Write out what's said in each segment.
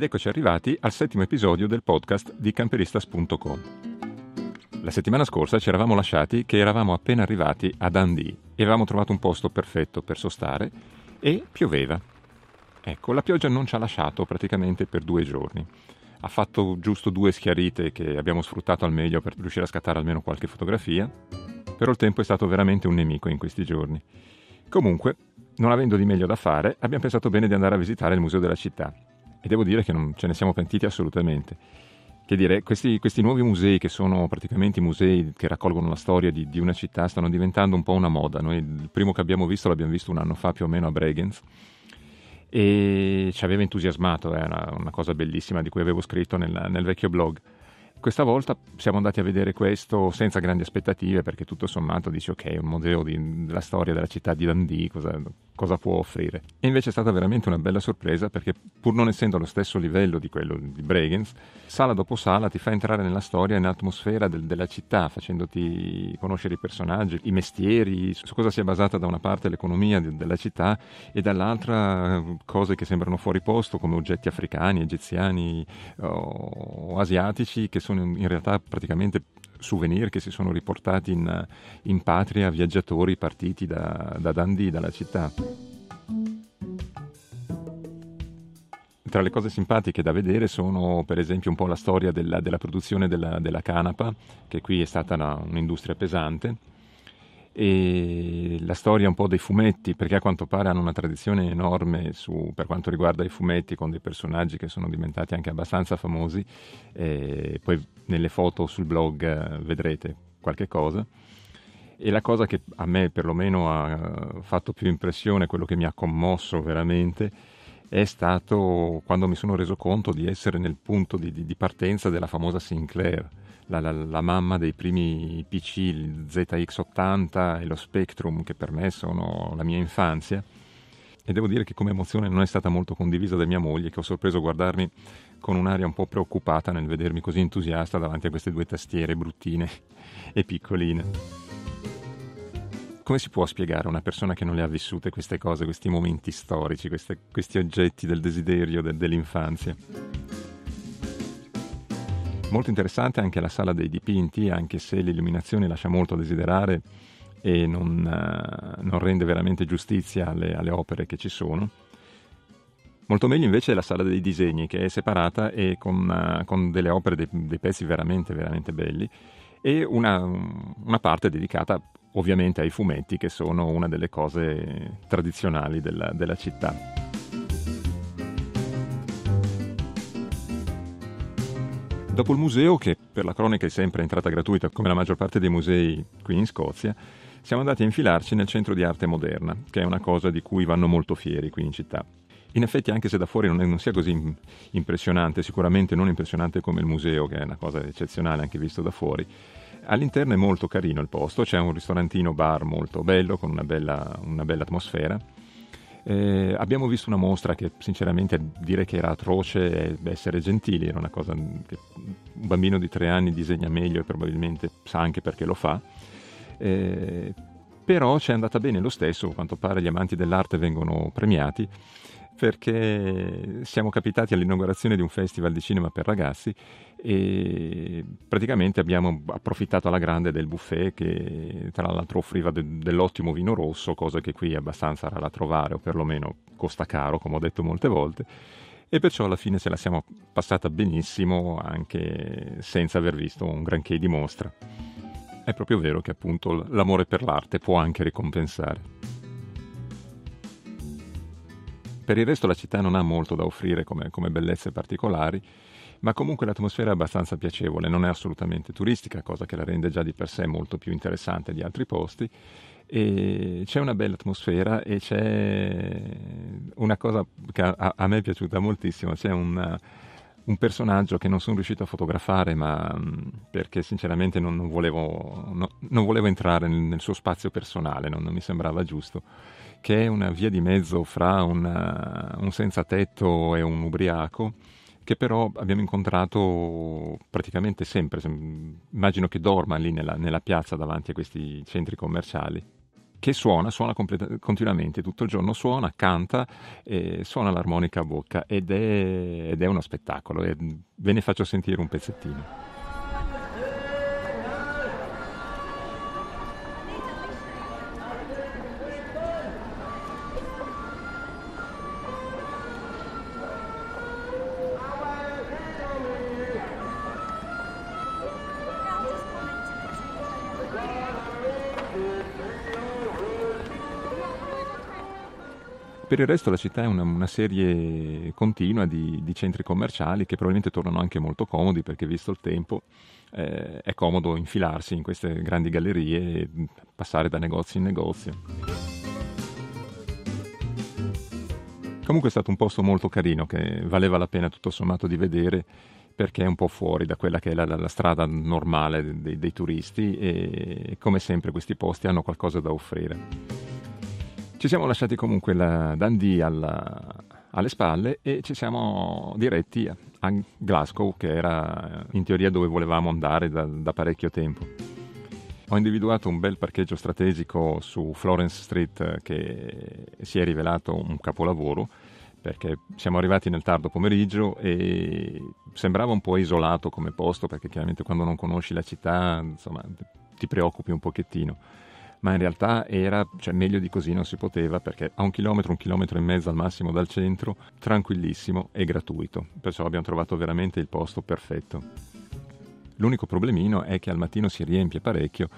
Ed eccoci arrivati al settimo episodio del podcast di camperistas.com. La settimana scorsa ci eravamo lasciati che eravamo appena arrivati a Dundee e avevamo trovato un posto perfetto per sostare e pioveva. Ecco, la pioggia non ci ha lasciato praticamente per due giorni. Ha fatto giusto due schiarite che abbiamo sfruttato al meglio per riuscire a scattare almeno qualche fotografia, però il tempo è stato veramente un nemico in questi giorni. Comunque, non avendo di meglio da fare, abbiamo pensato bene di andare a visitare il museo della città e devo dire che non ce ne siamo pentiti assolutamente. Che dire, questi, questi nuovi musei, che sono praticamente i musei che raccolgono la storia di, di, una città, stanno diventando un po' una moda. Noi il primo che abbiamo visto l'abbiamo visto un anno fa più o meno a Bregenz e ci aveva entusiasmato, era una cosa bellissima di cui avevo scritto nel, nel vecchio blog. Questa volta siamo andati a vedere questo senza grandi aspettative perché tutto sommato dici ok, un museo di, della storia della città di Dundee, cosa, cosa, può offrire? E invece è stata veramente una bella sorpresa perché pur non essendo allo stesso livello di quello di Bregenz, sala dopo sala ti fa entrare nella storia nell'atmosfera del, della città, facendoti conoscere i personaggi, i mestieri, su cosa sia basata da una parte l'economia di, della città e dall'altra cose che sembrano fuori posto come oggetti africani, egiziani o asiatici che sono in realtà praticamente souvenir che si sono riportati in, in patria viaggiatori partiti da, da Dundee, dalla città. Tra le cose simpatiche da vedere sono per esempio un po' la storia della, della produzione della, della, canapa, che qui è stata una, un'industria pesante, e la storia un po' dei fumetti, perché a quanto pare hanno una tradizione enorme su, per quanto riguarda i fumetti, con dei personaggi che sono diventati anche abbastanza famosi, e poi nelle foto sul blog eh, vedrete qualche cosa. E la cosa che a me perlomeno ha fatto più impressione, quello che mi ha commosso veramente, è stato quando mi sono reso conto di essere nel punto di, di, di partenza della famosa Sinclair la, la, la, mamma dei primi PC, il ZX80 e lo Spectrum, che per me sono la mia infanzia. E devo dire che come emozione non è stata molto condivisa da mia moglie, che ho sorpreso guardarmi con un'aria un po' preoccupata nel vedermi così entusiasta davanti a queste due tastiere bruttine e piccoline. Come si può spiegare a una persona che non le ha vissute queste cose, questi momenti storici, queste, questi oggetti del desiderio de, dell'infanzia? Molto interessante anche la sala dei dipinti, anche se l'illuminazione lascia molto a desiderare e non, uh, non rende veramente giustizia alle, alle, opere che ci sono. Molto meglio invece è la sala dei disegni, che è separata e con, uh, con delle opere, dei, dei, pezzi veramente, veramente belli, e una, una parte dedicata ovviamente ai fumetti, che sono una delle cose tradizionali della, della città. Dopo il museo, che per la cronaca è sempre entrata gratuita come la maggior parte dei musei qui in Scozia, siamo andati a infilarci nel centro di arte moderna, che è una cosa di cui vanno molto fieri qui in città. In effetti, anche se da fuori non, è, non sia così impressionante, sicuramente non impressionante come il museo, che è una cosa eccezionale anche visto da fuori, all'interno è molto carino il posto, c'è un ristorantino bar molto bello, con una bella, una bella atmosfera eh, abbiamo visto una mostra che sinceramente dire che era atroce è essere gentili, era una cosa che un bambino di tre anni disegna meglio e probabilmente sa anche perché lo fa. Eh, però ci è andata bene lo stesso, a quanto pare gli amanti dell'arte vengono premiati perché siamo capitati all'inaugurazione di un festival di cinema per ragazzi e praticamente abbiamo approfittato alla grande del buffet che tra l'altro offriva de- dell'ottimo vino rosso, cosa che qui è abbastanza rara da trovare o perlomeno costa caro, come ho detto molte volte. E perciò alla fine ce la siamo passata benissimo anche senza aver visto un granché di mostra. È proprio vero che appunto l'amore per l'arte può anche ricompensare. Per il resto la città non ha molto da offrire come, come bellezze particolari, ma comunque l'atmosfera è abbastanza piacevole, non è assolutamente turistica, cosa che la rende già di per sé molto più interessante di altri posti. E c'è una bella atmosfera e c'è una cosa che a, a me è piaciuta moltissimo, c'è un, un personaggio che non sono riuscito a fotografare, ma perché sinceramente non, non, volevo, no, non volevo, entrare nel, nel, suo spazio personale, non, non mi sembrava giusto che è una via di mezzo fra una, un senza tetto e un ubriaco, che però abbiamo incontrato praticamente sempre. Immagino che dorma lì nella, nella piazza davanti a questi centri commerciali. che suona, suona completa- continuamente, tutto il giorno suona, canta, e suona l'armonica a bocca ed è, ed è uno spettacolo. E ve ne faccio sentire un pezzettino. Per il resto la città è una, una serie continua di, di, centri commerciali che probabilmente tornano anche molto comodi perché visto il tempo eh, è comodo infilarsi in queste grandi gallerie e passare da negozio in negozio. Comunque è stato un posto molto carino che valeva la pena tutto sommato di vedere perché è un po' fuori da quella che è la, la, la strada normale dei, dei turisti e come sempre questi posti hanno qualcosa da offrire. Ci siamo lasciati comunque la Dundee alla, alle spalle e ci siamo diretti a Glasgow, che era in teoria dove volevamo andare da, da parecchio tempo. Ho individuato un bel parcheggio strategico su Florence Street che si è rivelato un capolavoro perché siamo arrivati nel tardo pomeriggio e sembrava un po' isolato come posto perché chiaramente quando non conosci la città insomma, ti preoccupi un pochettino ma in realtà era, cioè meglio di così non si poteva perché a un chilometro, un chilometro e mezzo al massimo dal centro, tranquillissimo e gratuito, perciò abbiamo trovato veramente il posto perfetto. L'unico problemino è che al mattino si riempie parecchio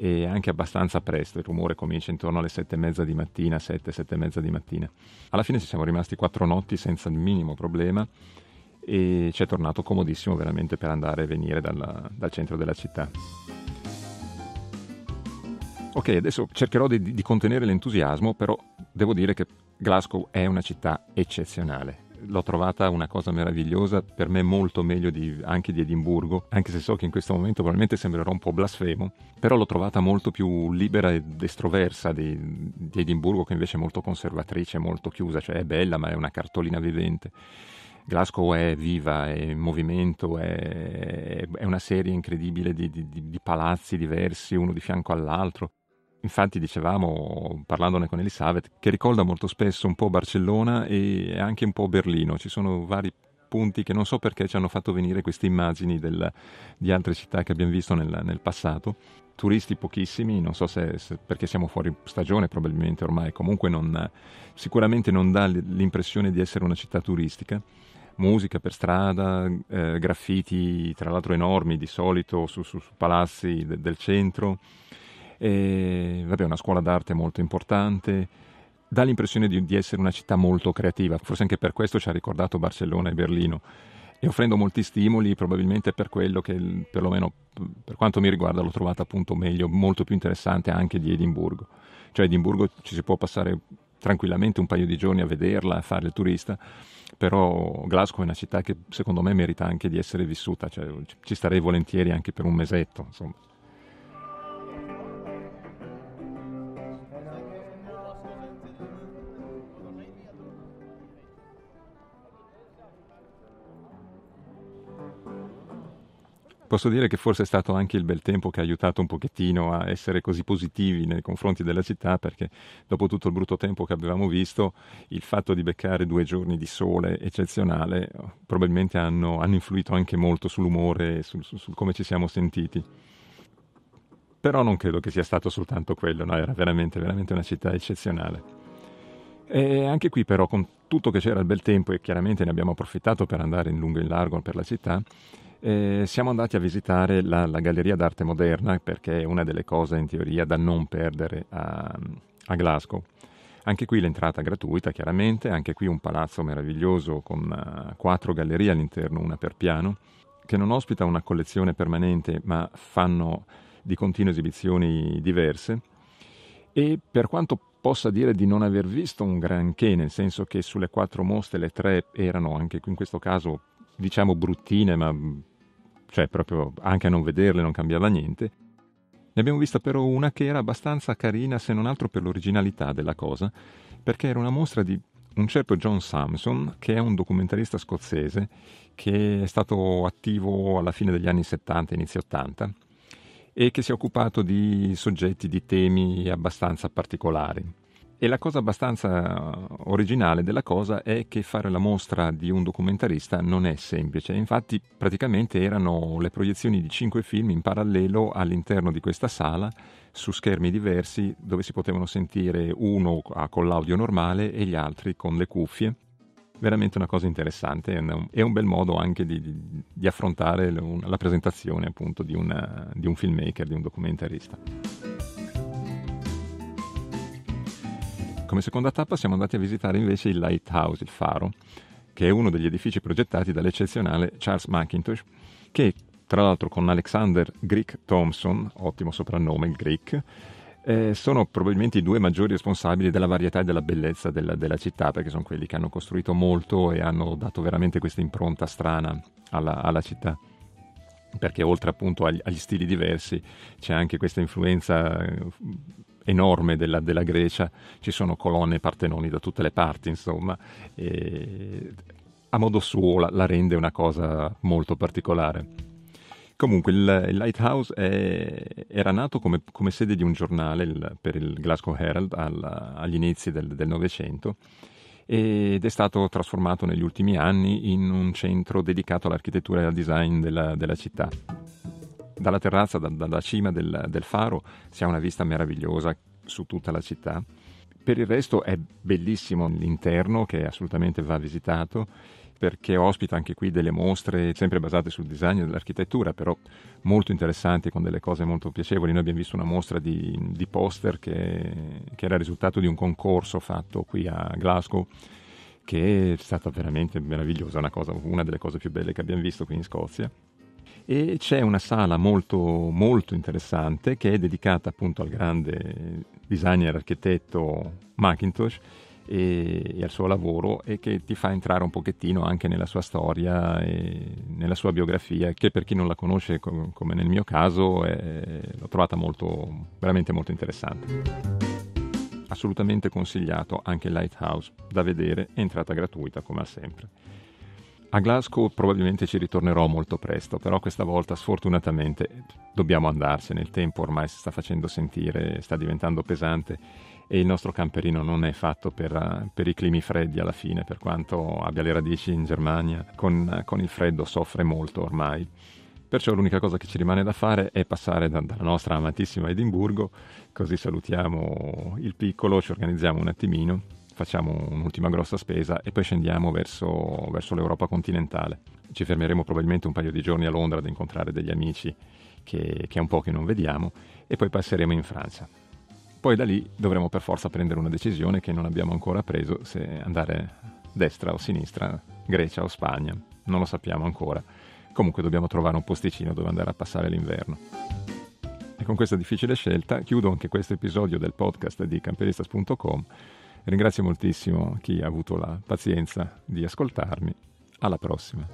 e anche abbastanza presto, il rumore comincia intorno alle sette e mezza di mattina, sette, sette e mezza di mattina. Alla fine ci siamo rimasti quattro notti senza il minimo problema e ci è tornato comodissimo veramente per andare e venire dalla, dal centro della città. Ok, adesso cercherò di, di, contenere l'entusiasmo, però devo dire che Glasgow è una città eccezionale. L'ho trovata una cosa meravigliosa, per me molto meglio di, anche di Edimburgo, anche se so che in questo momento probabilmente sembrerò un po' blasfemo, però l'ho trovata molto più libera ed estroversa di, di Edimburgo, che invece è molto conservatrice, molto chiusa, cioè è bella ma è una cartolina vivente. Glasgow è viva, è in movimento, è, è una serie incredibile di, di, di, palazzi diversi, uno di fianco all'altro. Infatti dicevamo, parlandone con Elisabeth, che ricorda molto spesso un po' Barcellona e anche un po' Berlino. Ci sono vari punti che non so perché ci hanno fatto venire queste immagini del, di altre città che abbiamo visto nel, nel passato. Turisti pochissimi, non so se, se, perché siamo fuori stagione probabilmente ormai, comunque non, sicuramente non dà l'impressione di essere una città turistica. Musica per strada, eh, graffiti tra l'altro enormi di solito su, su, su palazzi de, del centro e, vabbè, una scuola d'arte molto importante, dà l'impressione di, di, essere una città molto creativa, forse anche per questo ci ha ricordato Barcellona e Berlino, e offrendo molti stimoli, probabilmente per quello che, perlomeno per quanto mi riguarda, l'ho trovata appunto meglio, molto più interessante anche di Edimburgo. Cioè Edimburgo ci si può passare tranquillamente un paio di giorni a vederla, a fare il turista, però Glasgow è una città che secondo me merita anche di essere vissuta, cioè, ci starei volentieri anche per un mesetto, insomma. Posso dire che forse è stato anche il bel tempo che ha aiutato un pochettino a essere così positivi nei confronti della città, perché dopo tutto il brutto tempo che avevamo visto, il fatto di beccare due giorni di sole eccezionale probabilmente hanno, hanno influito anche molto sull'umore e sul, sul, sul, come ci siamo sentiti. Però non credo che sia stato soltanto quello, no? era veramente, veramente una città eccezionale. E anche qui però con tutto che c'era il bel tempo e chiaramente ne abbiamo approfittato per andare in lungo e in largo per la città, eh, siamo andati a visitare la, la, Galleria d'Arte Moderna perché è una delle cose in teoria da non perdere a, a Glasgow. Anche qui l'entrata gratuita, chiaramente, anche qui un palazzo meraviglioso con uh, quattro gallerie all'interno, una per piano, che non ospita una collezione permanente, ma fanno di continue esibizioni diverse. E per quanto possa dire di non aver visto un granché, nel senso che sulle quattro mostre le tre erano anche in questo caso diciamo bruttine, ma cioè proprio anche a non vederle non cambiava niente. Ne abbiamo vista però una che era abbastanza carina, se non altro per l'originalità della cosa, perché era una mostra di un certo John Samson, che è un documentarista scozzese che è stato attivo alla fine degli anni 70, inizio 80, e che si è occupato di soggetti, di temi abbastanza particolari. E la cosa abbastanza originale della cosa è che fare la mostra di un documentarista non è semplice. Infatti, praticamente erano le proiezioni di cinque film in parallelo all'interno di questa sala su schermi diversi dove si potevano sentire uno con l'audio normale e gli altri con le cuffie. Veramente una cosa interessante è un bel modo anche di, di, di affrontare la presentazione appunto di, una, di un filmmaker, di un documentarista. Come seconda tappa siamo andati a visitare invece il Lighthouse, il faro, che è uno degli edifici progettati dall'eccezionale Charles McIntosh, che tra l'altro con Alexander Greek Thompson, ottimo soprannome il Greek, eh, sono probabilmente i due maggiori responsabili della varietà e della bellezza della, della, città, perché sono quelli che hanno costruito molto e hanno dato veramente questa impronta strana alla, alla città. Perché oltre appunto agli, agli, stili diversi c'è anche questa influenza eh, enorme della, della, Grecia, ci sono colonne partenoni da tutte le parti, insomma, e a modo suo la, la rende una cosa molto particolare. Comunque il, il Lighthouse è, era nato come, come, sede di un giornale il, per il Glasgow Herald al, agli inizi del Novecento ed è stato trasformato negli ultimi anni in un centro dedicato all'architettura e al design della, della città. Dalla terrazza, da, dalla cima del, del faro, si ha una vista meravigliosa su tutta la città. Per il resto è bellissimo l'interno che assolutamente va visitato perché ospita anche qui delle mostre sempre basate sul design e dell'architettura, però molto interessanti con delle cose molto piacevoli. Noi abbiamo visto una mostra di, di poster che, che, era il risultato di un concorso fatto qui a Glasgow che è stata veramente meravigliosa, una, cosa, una delle cose più belle che abbiamo visto qui in Scozia. E c'è una sala molto, molto interessante che è dedicata appunto al grande designer architetto Macintosh e, e, al suo lavoro e che ti fa entrare un pochettino anche nella sua storia e nella sua biografia che per chi non la conosce com- come nel mio caso è, l'ho trovata molto, veramente molto interessante. Assolutamente consigliato anche Lighthouse da vedere, entrata gratuita come sempre. A Glasgow probabilmente ci ritornerò molto presto, però questa volta sfortunatamente dobbiamo andarsene, il tempo ormai si sta facendo sentire, sta diventando pesante e il nostro camperino non è fatto per, per i climi freddi alla fine, per quanto abbia le radici in Germania, con, con il freddo soffre molto ormai. Perciò l'unica cosa che ci rimane da fare è passare da, dalla nostra amatissima Edimburgo, così salutiamo il piccolo, ci organizziamo un attimino facciamo un'ultima grossa spesa e poi scendiamo verso, verso, l'Europa continentale. Ci fermeremo probabilmente un paio di giorni a Londra ad incontrare degli amici che, che è un po' che non vediamo e poi passeremo in Francia. Poi da lì dovremo per forza prendere una decisione che non abbiamo ancora preso se andare destra o sinistra, Grecia o Spagna, non lo sappiamo ancora. Comunque dobbiamo trovare un posticino dove andare a passare l'inverno. E con questa difficile scelta chiudo anche questo episodio del podcast di camperistas.com Ringrazio moltissimo chi ha avuto la pazienza di ascoltarmi. Alla prossima.